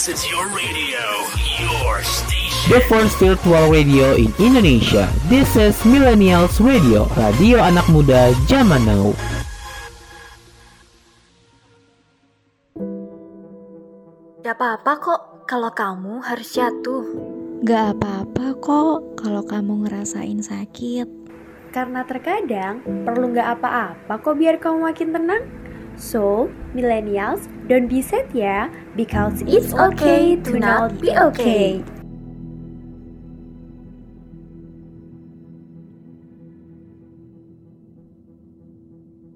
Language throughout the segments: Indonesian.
This is your radio, your station. The first virtual radio in Indonesia. This is Millennials Radio, radio anak muda zaman now. Gak apa-apa kok kalau kamu harus jatuh. Gak apa-apa kok kalau kamu ngerasain sakit. Karena terkadang perlu gak apa-apa kok biar kamu makin tenang. So, millennials, don't be sad ya, because it's okay to not be okay.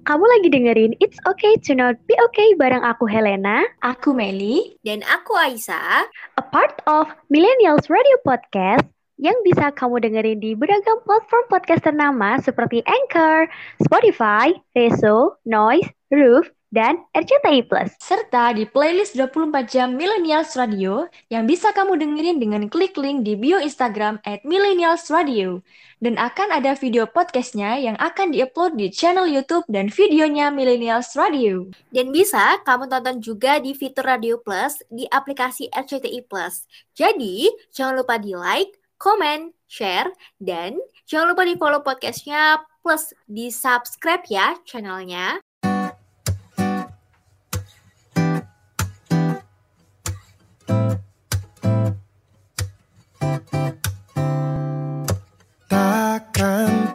Kamu lagi dengerin It's Okay to Not Be Okay bareng aku Helena, Aku Meli. Dan aku Aisyah. a part of Millennials Radio Podcast yang bisa kamu dengerin di beragam platform podcast ternama seperti Anchor, Spotify, Reso, Noise, Roof, dan RCTI Plus. Serta di playlist 24 jam Millennials Radio yang bisa kamu dengerin dengan klik link di bio Instagram at Millennials Radio. Dan akan ada video podcastnya yang akan diupload di channel YouTube dan videonya Millennials Radio. Dan bisa kamu tonton juga di fitur Radio Plus di aplikasi RCTI Plus. Jadi, jangan lupa di like, komen, share, dan jangan lupa di follow podcastnya plus di subscribe ya channelnya.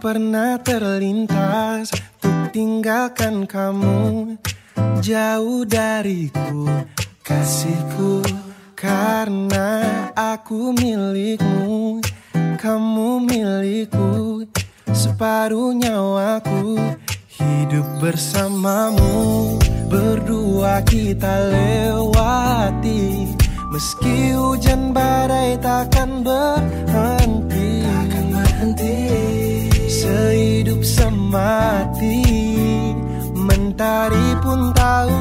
Pernah terlintas Untuk tinggalkan kamu. Jauh dariku Kasihku Karena aku milikmu. Kamu milikku Separuh nyawaku. Hidup bersamamu Berdua kita lewati. Meski hujan badai takkan berhenti Sehidup semati. Mentari pun tahu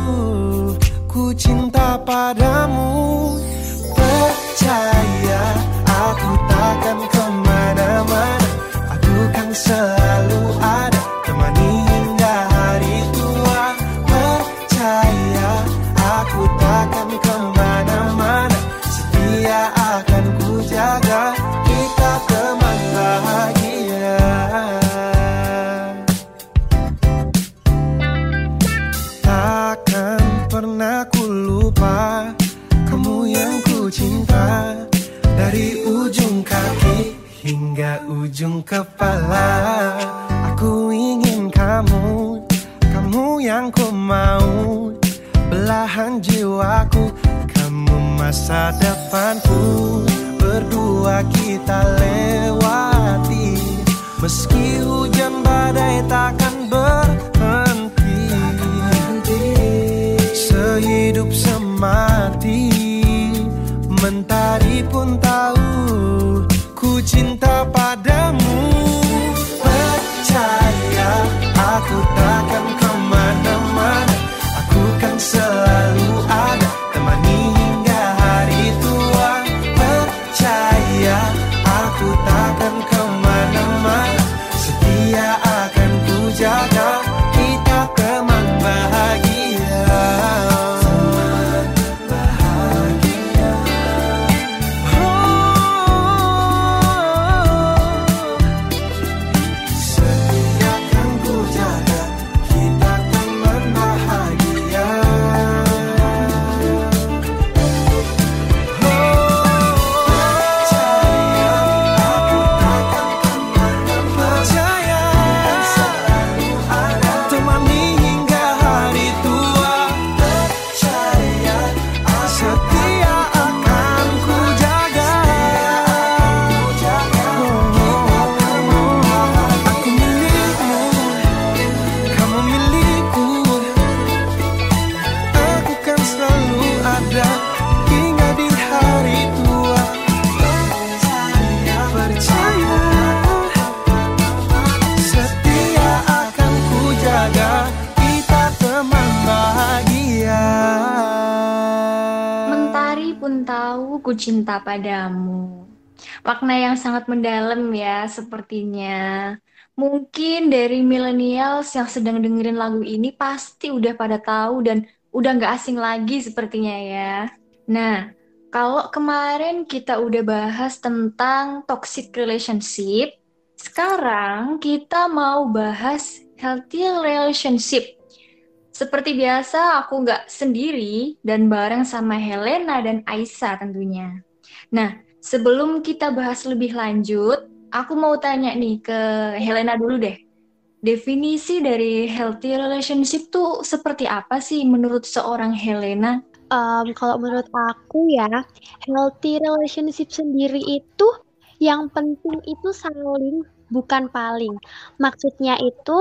Ku cinta padamu. Percaya Aku takkan ke mana-mana. Aku kan selalu ada ku cinta padamu. Makna yang sangat mendalam ya sepertinya. Mungkin dari millennials yang sedang dengerin lagu ini pasti udah pada tahu dan udah nggak asing lagi sepertinya ya. Nah, Kalau kemarin kita udah bahas tentang toxic relationship, sekarang kita mau bahas healthy relationship. Seperti biasa, aku nggak sendiri dan bareng sama Helena dan Aisyah tentunya. Nah, sebelum kita bahas lebih lanjut, aku mau tanya nih ke Helena dulu deh. Definisi dari healthy relationship tuh seperti apa sih menurut seorang Helena? Um, kalau menurut aku ya, healthy relationship sendiri itu yang penting itu saling bukan paling. Maksudnya itu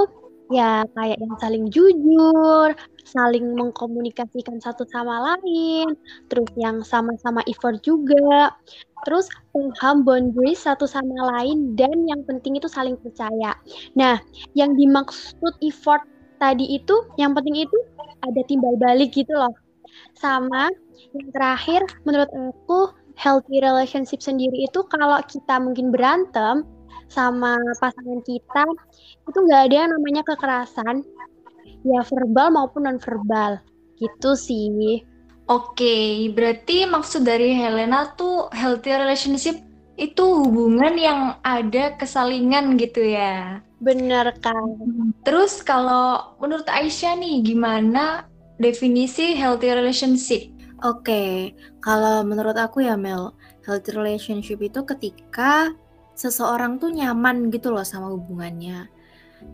ya kayak yang saling jujur, saling mengkomunikasikan satu sama lain, terus yang sama-sama effort juga, terus paham boundaries satu sama lain dan yang penting itu saling percaya. Nah, yang dimaksud effort tadi itu yang penting itu ada timbal balik gitu loh. Sama yang terakhir menurut aku healthy relationship sendiri itu kalau kita mungkin berantem sama pasangan kita itu nggak ada yang namanya kekerasan ya verbal maupun non verbal gitu sih Oke, berarti maksud dari Helena tuh healthy relationship itu hubungan yang ada kesalingan gitu ya. bener kan Terus kalau menurut Aisyah nih gimana definisi healthy relationship? Oke, kalau menurut aku ya Mel, healthy relationship itu ketika seseorang tuh nyaman gitu loh sama hubungannya.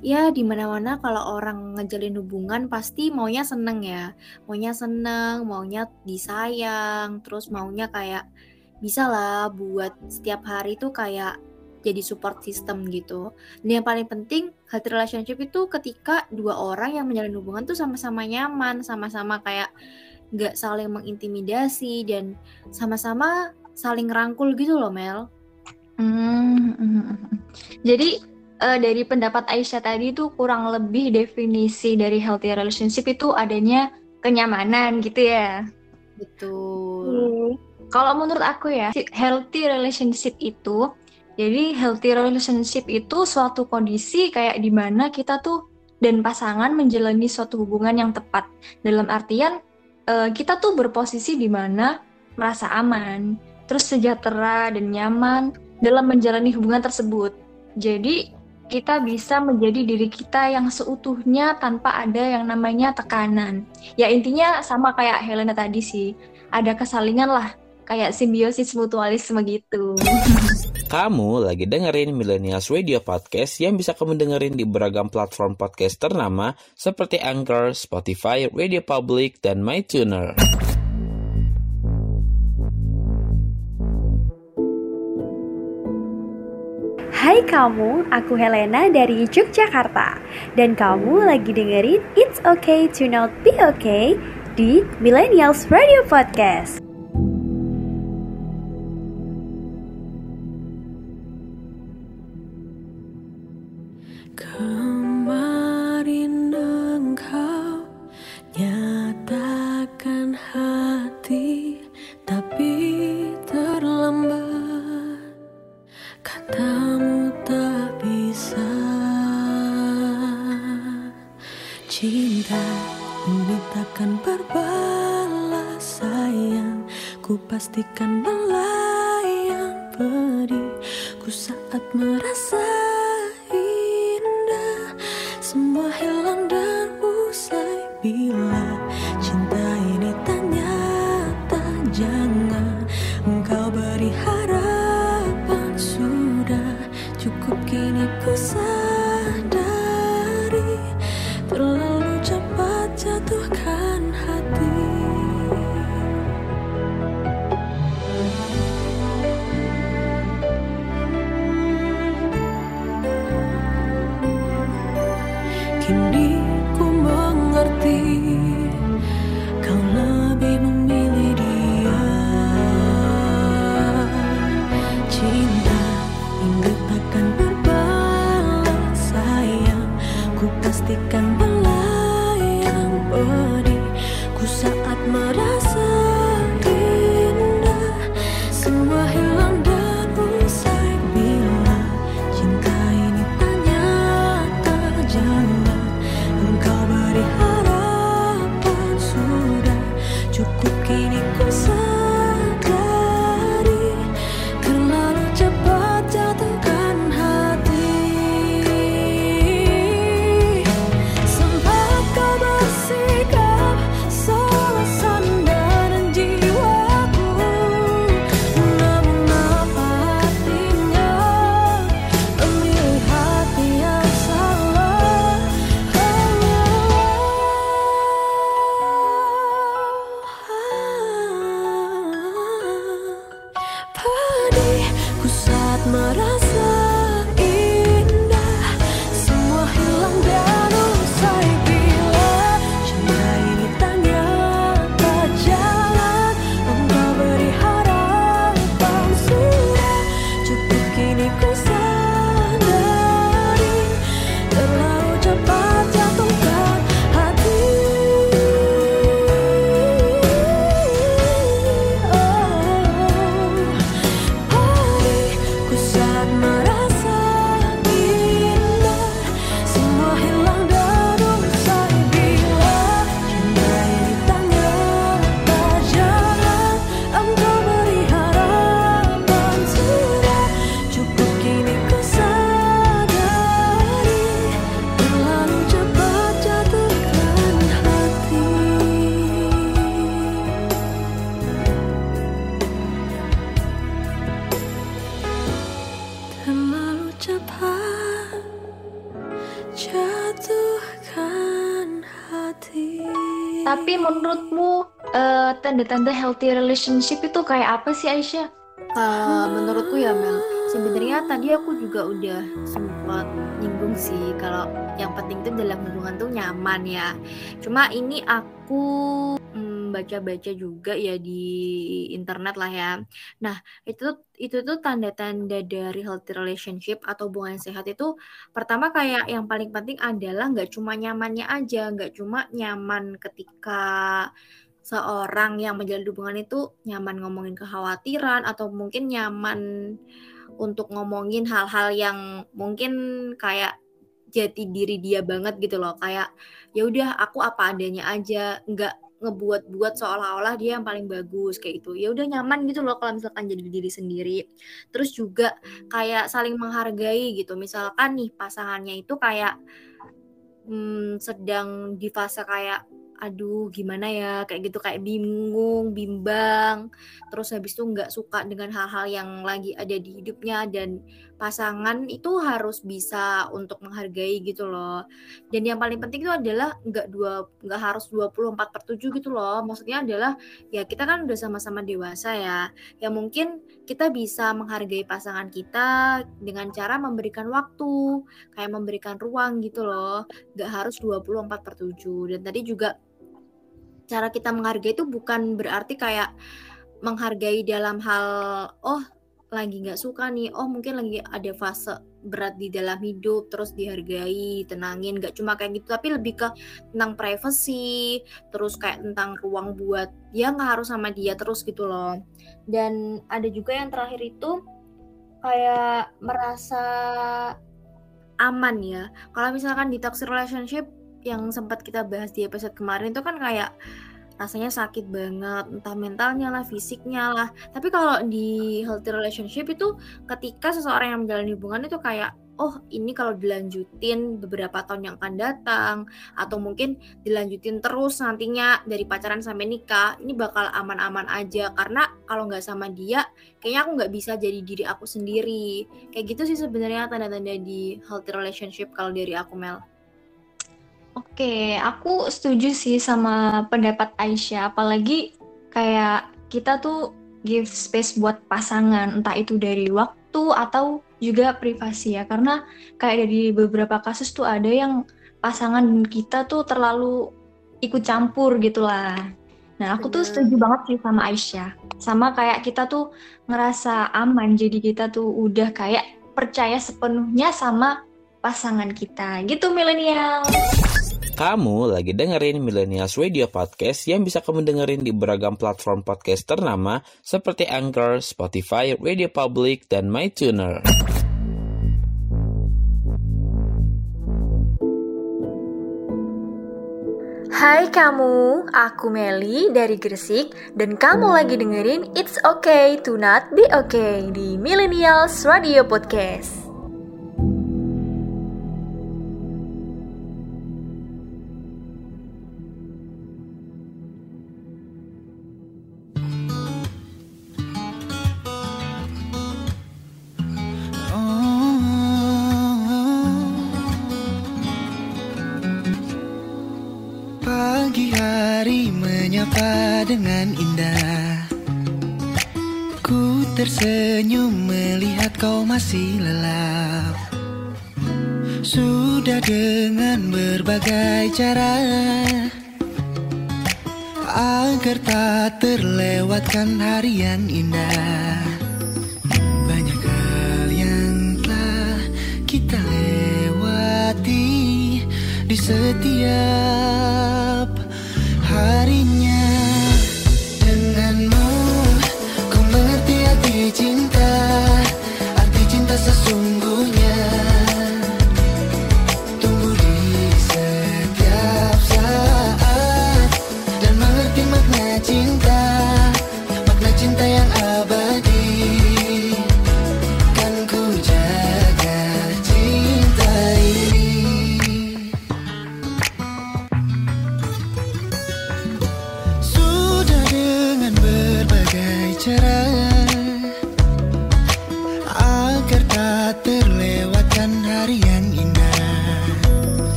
Ya, di mana-mana kalau orang ngejalin hubungan pasti maunya seneng ya. Maunya seneng, maunya disayang, terus maunya kayak bisa lah buat setiap hari tuh kayak jadi support system gitu. Dan yang paling penting, healthy relationship itu ketika dua orang yang menjalin hubungan tuh sama-sama nyaman, sama-sama kayak nggak saling mengintimidasi dan sama-sama saling rangkul gitu loh Mel. Hmm, hmm, hmm. Jadi eh, dari pendapat Aisyah tadi tuh kurang lebih definisi dari healthy relationship itu adanya kenyamanan gitu ya. Betul. Hmm. Kalau menurut aku ya, healthy relationship itu, jadi healthy relationship itu suatu kondisi kayak di mana kita tuh dan pasangan menjalani suatu hubungan yang tepat. Dalam artian eh, kita tuh berposisi di mana merasa aman, terus sejahtera dan nyaman dalam menjalani hubungan tersebut. Jadi kita bisa menjadi diri kita yang seutuhnya tanpa ada yang namanya tekanan. Ya intinya sama kayak Helena tadi sih, ada kesalingan lah kayak simbiosis mutualisme gitu. Kamu lagi dengerin Millennials Radio Podcast yang bisa kamu dengerin di beragam platform podcast ternama seperti Anchor, Spotify, Radio Public, dan MyTuner. Hai kamu, aku Helena dari Yogyakarta. Dan kamu lagi dengerin It's Okay to Not Be Okay di Millennials Radio Podcast 的根 tanda-tanda healthy relationship itu kayak apa sih Aisyah? Kalau menurutku ya Mel, sebenarnya tadi aku juga udah sempat nyinggung sih kalau yang penting tuh dalam hubungan tuh nyaman ya. Cuma ini aku mm, baca-baca juga ya di internet lah ya. Nah, itu itu tuh tanda-tanda dari healthy relationship atau hubungan sehat itu pertama kayak yang paling penting adalah nggak cuma nyamannya aja, nggak cuma nyaman ketika seorang yang menjalin hubungan itu nyaman ngomongin kekhawatiran atau mungkin nyaman untuk ngomongin hal-hal yang mungkin kayak jati diri dia banget gitu loh. Kayak ya udah aku apa adanya aja nggak ngebuat-buat seolah-olah dia yang paling bagus kayak gitu. Ya udah nyaman gitu loh kalau misalkan jadi diri sendiri. Terus juga kayak saling menghargai gitu. Misalkan nih pasangannya itu kayak hmm, sedang di fase kayak aduh gimana ya kayak gitu kayak bingung bimbang. Terus habis itu nggak suka dengan hal-hal yang lagi ada di hidupnya dan pasangan itu harus bisa untuk menghargai gitu loh. Dan yang paling penting itu adalah nggak dua nggak harus 24 per 7 gitu loh. Maksudnya adalah ya kita kan udah sama-sama dewasa ya. Ya mungkin kita bisa menghargai pasangan kita dengan cara memberikan waktu kayak memberikan ruang gitu loh. Nggak harus 24 per 7 dan tadi juga cara kita menghargai itu bukan berarti kayak menghargai dalam hal oh lagi nggak suka nih. Oh mungkin lagi ada fase berat di dalam hidup terus dihargai tenangin nggak cuma kayak gitu tapi lebih ke tentang privacy terus kayak tentang ruang buat dia nggak harus sama dia terus gitu loh. Dan ada juga yang terakhir itu kayak merasa aman ya. Kalau misalkan di toxic relationship yang sempat kita bahas di episode kemarin itu kan kayak rasanya sakit banget entah mentalnya lah fisiknya lah. Tapi kalau di healthy relationship itu ketika seseorang yang menjalani hubungan itu kayak oh ini kalau dilanjutin beberapa tahun yang akan datang atau mungkin dilanjutin terus nantinya dari pacaran sampai nikah ini bakal aman-aman aja. Karena kalau nggak sama dia kayaknya aku nggak bisa jadi diri aku sendiri. Kayak gitu sih sebenarnya tanda-tanda di healthy relationship kalau dari aku Mel Oke, aku setuju sih sama pendapat Aisyah. Apalagi kayak kita tuh give space buat pasangan, entah itu dari waktu atau juga privasi ya. Karena kayak dari beberapa kasus tuh ada yang pasangan kita tuh terlalu ikut campur gitu lah. Nah, aku tuh setuju banget sih sama Aisyah. Sama kayak kita tuh ngerasa aman, jadi kita tuh udah kayak percaya sepenuhnya sama pasangan kita. Gitu milenial. Kamu lagi dengerin Millennials Radio Podcast yang bisa kamu dengerin di beragam platform podcast ternama seperti Anchor, Spotify, Radio Public, dan MyTuner. Hai kamu, aku Meli dari Gresik dan kamu lagi dengerin It's Okay to Not Be Okay di Millennials Radio Podcast. Berbagai cara Agar tak terlewatkan hari yang indah. Banyak hal yang telah kita lewati Di setiap harinya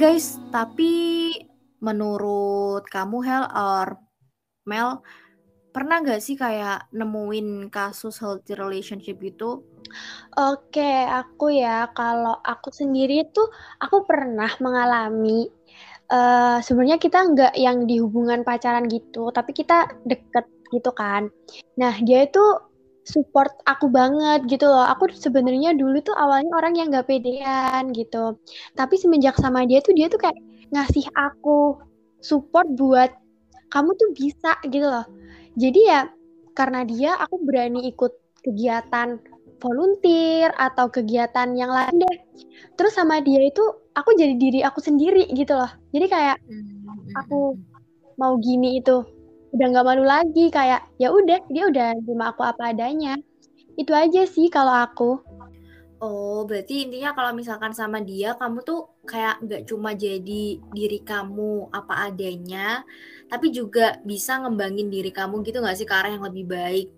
guys, tapi menurut kamu Hel or Mel, pernah gak sih kayak nemuin kasus healthy relationship gitu? Oke, aku ya, kalau aku sendiri tuh aku pernah mengalami eh sebenarnya kita nggak yang di hubungan pacaran gitu, tapi kita deket gitu kan. Nah, dia itu support aku banget gitu loh. Aku sebenarnya dulu tuh awalnya orang yang nggak pedean gitu. Tapi semenjak sama dia tuh dia tuh kayak ngasih aku support buat kamu tuh bisa gitu loh. Jadi ya karena dia aku berani ikut kegiatan volunteer atau kegiatan yang lain deh. Terus sama dia itu aku jadi diri aku sendiri gitu loh. Jadi kayak aku mau gini itu udah nggak malu lagi kayak ya udah dia udah terima aku apa adanya. Itu aja sih kalau aku. Oh, berarti intinya kalau misalkan sama dia, kamu tuh kayak nggak cuma jadi diri kamu apa adanya, tapi juga bisa ngembangin diri kamu gitu nggak sih ke arah yang lebih baik.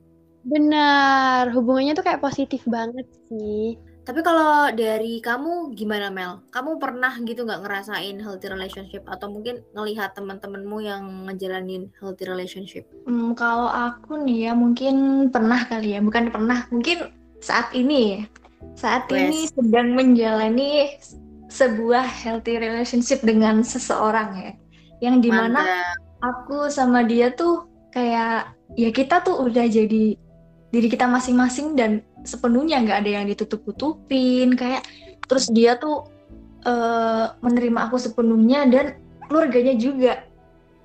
Benar, hubungannya tuh kayak positif banget sih. Tapi kalau dari kamu gimana Mel? Kamu pernah gitu nggak ngerasain healthy relationship atau mungkin ngelihat teman-temanmu yang ngejalanin healthy relationship? Hmm, kalau aku nih ya mungkin pernah kali ya, bukan pernah, mungkin saat ini ya. Saat ini Wes. sedang menjalani sebuah healthy relationship dengan seseorang ya. Yang di mana Mantap. aku sama dia tuh kayak ya kita tuh udah jadi diri kita masing-masing dan sepenuhnya nggak ada yang ditutup-tutupin. Kayak terus dia tuh eh, menerima aku sepenuhnya dan keluarganya juga.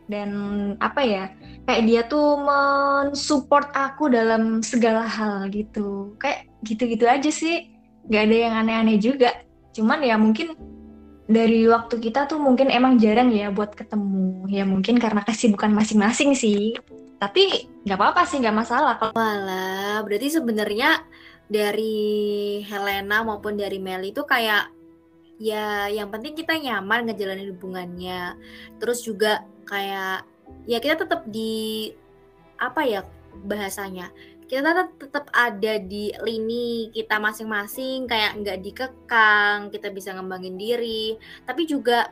Dan apa ya kayak dia tuh mensupport aku dalam segala hal gitu. Kayak gitu-gitu aja sih. Nggak ada yang aneh-aneh juga. Cuman ya mungkin dari waktu kita tuh mungkin emang jarang ya buat ketemu. Ya mungkin karena kesibukan masing-masing sih tapi nggak apa-apa sih nggak masalah kalau Walah, berarti sebenarnya dari Helena maupun dari Meli itu kayak ya yang penting kita nyaman ngejalanin hubungannya. Terus juga kayak ya kita tetap di apa ya bahasanya? Kita tetap tetap ada di lini kita masing-masing kayak nggak dikekang, kita bisa ngembangin diri, tapi juga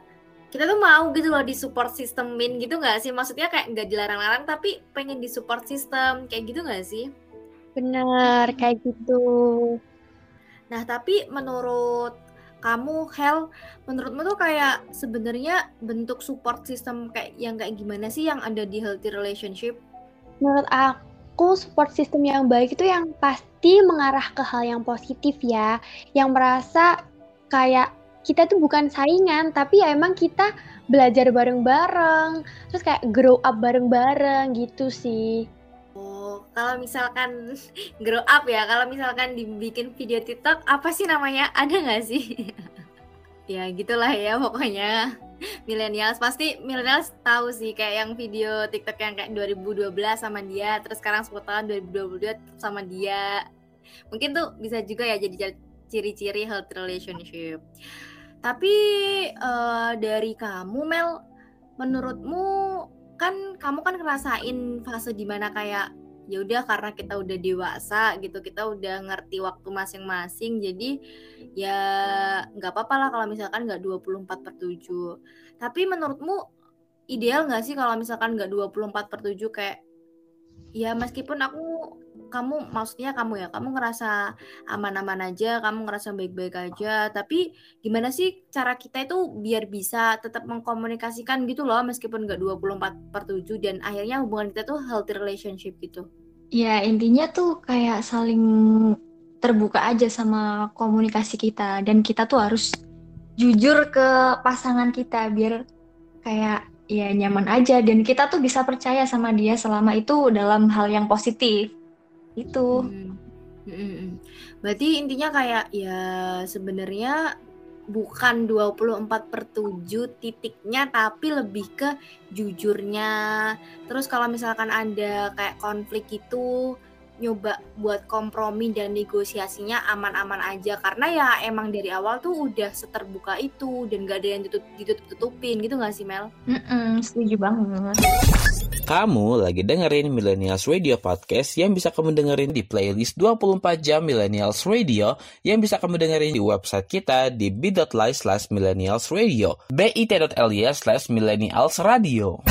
kita tuh mau gitu loh di support systemin gitu nggak sih? Maksudnya kayak nggak dilarang-larang tapi pengen di support system kayak gitu nggak sih? Benar, kayak gitu. Nah, tapi menurut kamu, Hel, menurutmu tuh kayak sebenarnya bentuk support system kayak yang kayak gimana sih yang ada di healthy relationship? Menurut aku, support system yang baik itu yang pasti mengarah ke hal yang positif ya. Yang merasa kayak kita tuh bukan saingan, tapi ya emang kita belajar bareng-bareng. Terus kayak grow up bareng-bareng gitu sih. Oh, kalau misalkan grow up ya, kalau misalkan dibikin video TikTok, apa sih namanya? Ada nggak sih? ya gitulah ya pokoknya. Millennials pasti millennials tahu sih kayak yang video TikTok yang kayak 2012 sama dia, terus sekarang 10 tahun 2022 sama dia. Mungkin tuh bisa juga ya jadi ciri-ciri healthy relationship. Tapi uh, dari kamu Mel, menurutmu kan kamu kan ngerasain fase di mana kayak ya udah karena kita udah dewasa gitu kita udah ngerti waktu masing-masing jadi ya nggak apa-apa lah kalau misalkan nggak 24 per 7 tapi menurutmu ideal nggak sih kalau misalkan nggak 24 per 7 kayak ya meskipun aku kamu maksudnya kamu ya kamu ngerasa aman-aman aja kamu ngerasa baik-baik aja. Tapi gimana sih cara kita itu biar bisa tetap mengkomunikasikan gitu loh meskipun nggak 24 per 7 dan akhirnya hubungan kita tuh healthy relationship gitu? Ya intinya tuh kayak saling terbuka aja sama komunikasi kita. Dan kita tuh harus jujur ke pasangan kita biar kayak ya nyaman aja. Dan kita tuh bisa percaya sama dia selama itu dalam hal yang positif itu. Hmm. Hmm. Berarti intinya kayak ya sebenarnya bukan 24 per 7 titiknya tapi lebih ke jujurnya. Terus kalau misalkan ada kayak konflik itu nyoba buat kompromi dan negosiasinya aman-aman aja karena ya emang dari awal tuh udah seterbuka itu dan gak ada yang ditutup, ditutup tutupin gitu gak sih Mel? Mm -mm, setuju banget. Kamu lagi dengerin Millennials Radio Podcast yang bisa kamu dengerin di playlist 24 jam Millennials Radio yang bisa kamu dengerin di website kita di bit.ly slash millennials radio bit.ly slash millennials radio.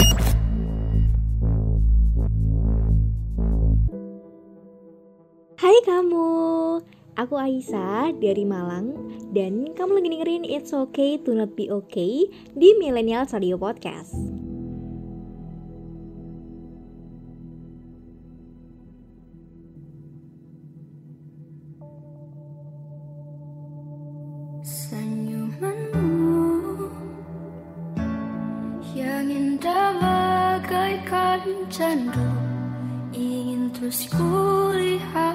Hai kamu, aku Aisyah dari Malang dan kamu lagi dengerin It's Okay to Not Be Okay di Millennial Radio Podcast. Yang indah bagaikan candu ingin terus kulihat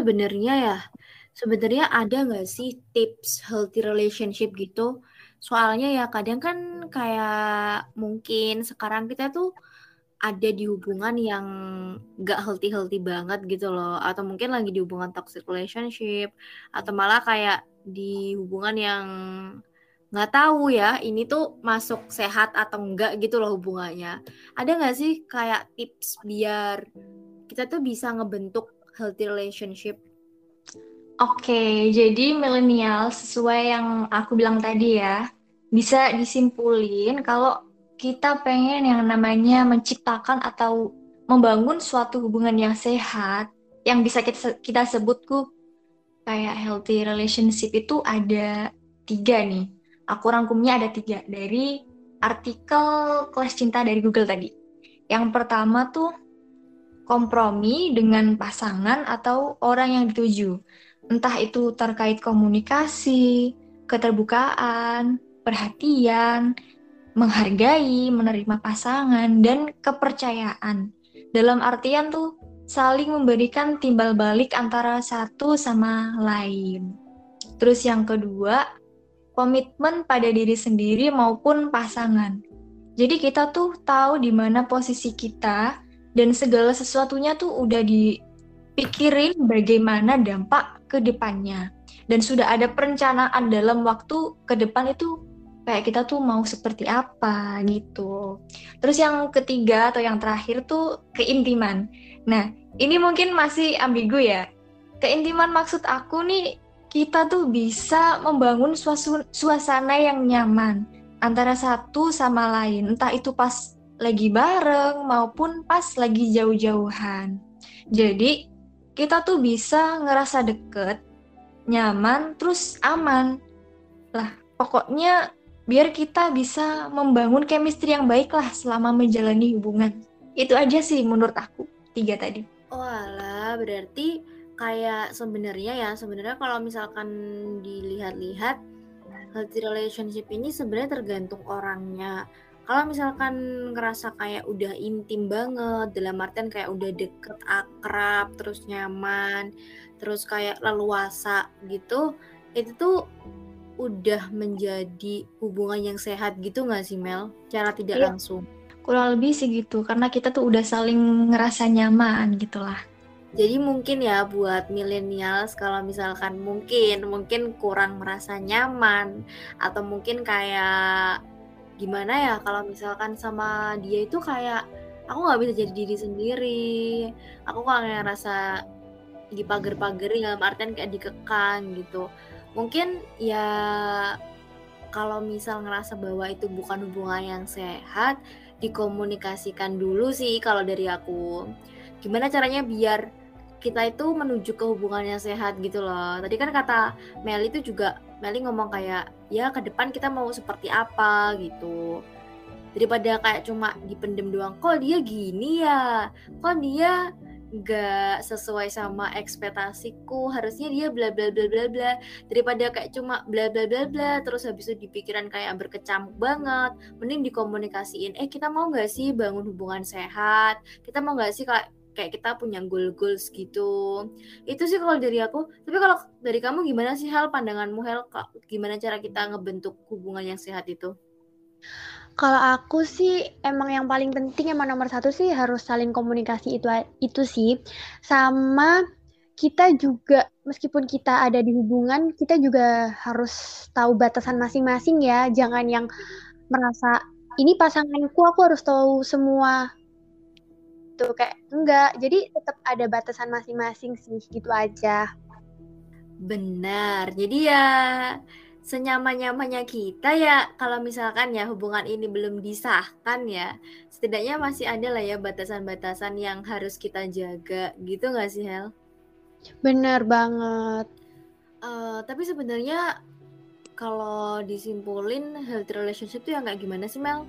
sebenarnya ya, sebenarnya ada nggak sih tips healthy relationship gitu? Soalnya ya kadang kan kayak mungkin sekarang kita tuh ada di hubungan yang nggak healthy-healthy banget gitu loh. Atau mungkin lagi di hubungan toxic relationship. Atau malah kayak di hubungan yang nggak tahu ya ini tuh masuk sehat atau enggak gitu loh hubungannya. Ada nggak sih kayak tips biar kita tuh bisa ngebentuk healthy relationship? Oke, jadi milenial sesuai yang aku bilang tadi ya, bisa disimpulin kalau kita pengen yang namanya menciptakan atau membangun suatu hubungan yang sehat, yang bisa kita, kita sebutku kayak healthy relationship itu ada tiga nih. Aku rangkumnya ada tiga dari artikel kelas cinta dari Google tadi. Yang pertama tuh kompromi dengan pasangan atau orang yang dituju. Entah itu terkait komunikasi, keterbukaan, perhatian, menghargai, menerima pasangan, dan kepercayaan. Dalam artian tuh saling memberikan timbal balik antara satu sama lain. Terus yang kedua, komitmen pada diri sendiri maupun pasangan. Jadi kita tuh tahu di mana posisi kita dan segala sesuatunya tuh udah dipikirin bagaimana dampak ke depannya. Dan sudah ada perencanaan dalam waktu ke depan itu kayak kita tuh mau seperti apa gitu. Terus yang ketiga atau yang terakhir tuh keintiman. Nah, ini mungkin masih ambigu ya. Keintiman maksud aku nih kita tuh bisa membangun suasana yang nyaman antara satu sama lain, entah itu pas lagi bareng maupun pas lagi jauh-jauhan. Jadi, kita tuh bisa ngerasa deket, nyaman, terus aman. Lah, pokoknya biar kita bisa membangun chemistry yang baik lah selama menjalani hubungan. Itu aja sih menurut aku, tiga tadi. Oh alah, berarti kayak sebenarnya ya, sebenarnya kalau misalkan dilihat-lihat healthy relationship ini sebenarnya tergantung orangnya. Kalau misalkan ngerasa kayak udah intim banget, dalam artian kayak udah deket, akrab, terus nyaman, terus kayak leluasa gitu, itu tuh udah menjadi hubungan yang sehat gitu nggak sih Mel? Cara tidak Iya. langsung. Kurang lebih sih gitu, karena kita tuh udah saling ngerasa nyaman gitu lah. Jadi mungkin ya buat millennials kalau misalkan mungkin mungkin kurang merasa nyaman atau mungkin kayak gimana ya kalau misalkan sama dia itu kayak aku nggak bisa jadi diri sendiri, aku kayak ngerasa dipager-pagerin dalam artian kayak dikekang gitu. Mungkin ya kalau misal ngerasa bahwa itu bukan hubungan yang sehat, dikomunikasikan dulu sih kalau dari aku. Gimana caranya biar kita itu menuju ke hubungan yang sehat gitu loh. Tadi kan kata Meli itu juga Meli ngomong kayak ya ke depan kita mau seperti apa gitu. Daripada kayak cuma dipendem doang. Kok dia gini ya? Kok dia nggak sesuai sama ekspektasiku harusnya dia bla bla bla bla bla daripada kayak cuma bla bla bla bla terus habis itu dipikiran kayak berkecamuk banget mending dikomunikasiin eh kita mau nggak sih bangun hubungan sehat kita mau nggak sih kayak kayak kita punya goal goals gitu. Itu sih kalau dari aku. Tapi kalau dari kamu gimana sih hal pandanganmu hal gimana cara kita ngebentuk hubungan yang sehat itu? Kalau aku sih emang yang paling penting emang nomor satu sih harus saling komunikasi itu itu sih. Sama kita juga meskipun kita ada di hubungan kita juga harus tahu batasan masing-masing ya. Jangan yang merasa ini pasanganku aku harus tahu semua tuh kayak enggak jadi tetap ada batasan masing-masing sih gitu aja benar jadi ya senyaman-nyamannya kita ya kalau misalkan ya hubungan ini belum disahkan ya setidaknya masih ada lah ya batasan-batasan yang harus kita jaga gitu nggak sih Hel? Bener banget. Uh, tapi sebenarnya kalau disimpulin healthy relationship itu yang kayak gimana sih Mel?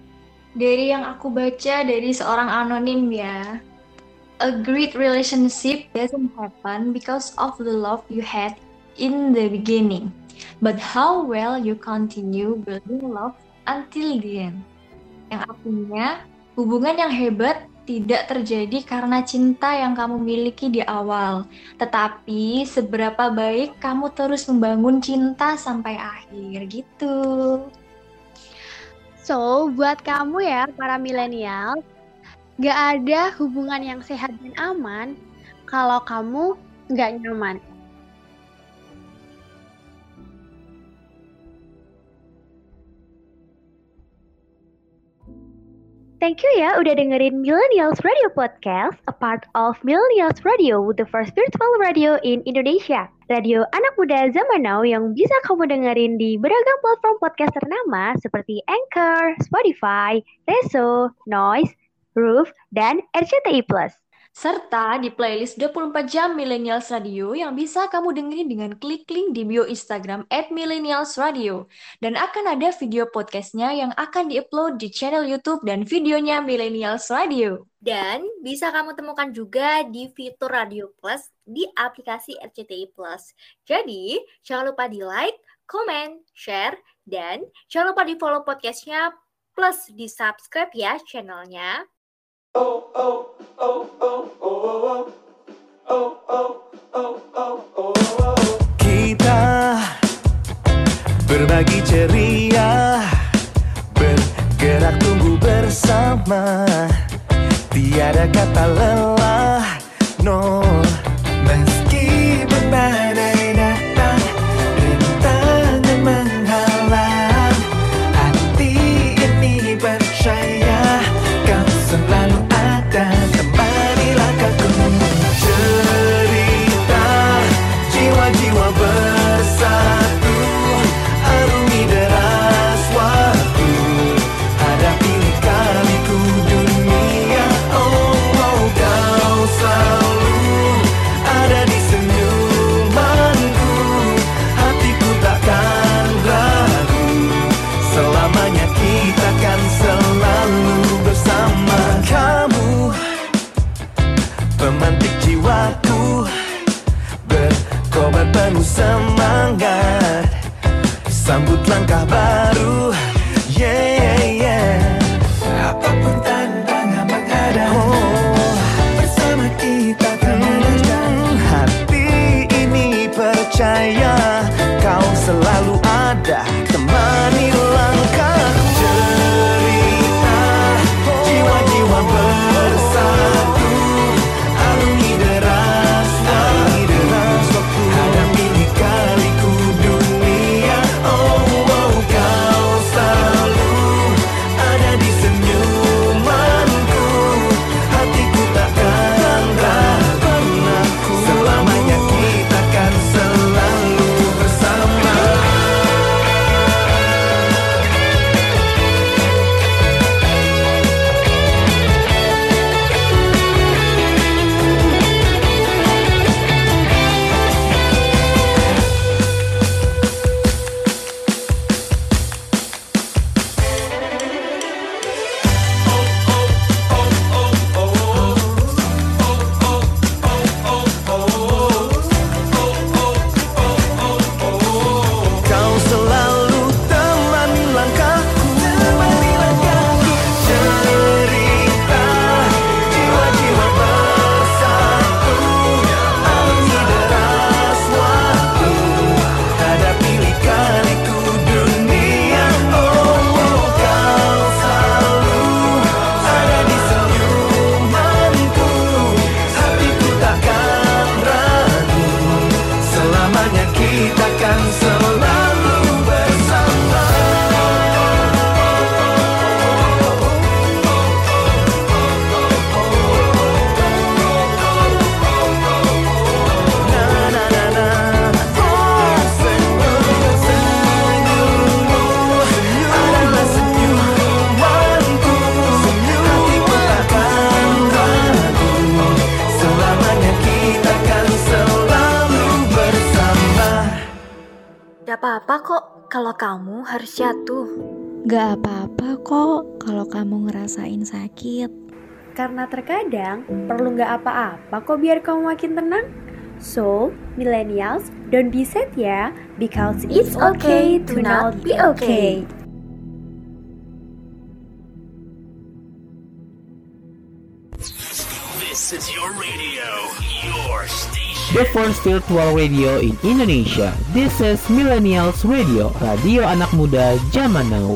Dari yang aku baca dari seorang anonim ya, a great relationship doesn't happen because of the love you had in the beginning but how well you continue building love until the end. Yang artinya, hubungan yang hebat tidak terjadi karena cinta yang kamu miliki di awal, tetapi seberapa baik kamu terus membangun cinta sampai akhir gitu. So, buat kamu ya para milenial, gak ada hubungan yang sehat dan aman kalau kamu gak nyaman. Thank you ya udah dengerin Millennials Radio Podcast, a part of Millennials Radio, the first virtual radio in Indonesia. Radio anak muda zaman now yang bisa kamu dengerin di beragam platform podcast ternama seperti Anchor, Spotify, Reso, Noise, Roof, dan RCTI+. Serta di playlist 24 jam Millennials Radio yang bisa kamu dengerin dengan klik link di bio Instagram at Millennials Radio. Dan akan ada video podcastnya yang akan diupload di channel YouTube dan videonya Millennials Radio. Dan bisa kamu temukan juga di fitur Radio Plus di aplikasi RCTI Plus. Jadi, jangan lupa di like, comment, share, dan jangan lupa di follow podcastnya plus di subscribe ya channelnya. Kita berbagi ceria Bergerak tumbuh bersama. Tiada kata lelah No Karena terkadang perlu nggak apa-apa kok biar kamu makin tenang. So, millennials, don't be sad ya, because it's okay to not be okay. This is your radio, your station. The first virtual radio in Indonesia. This is Millennials Radio, radio anak muda zaman now.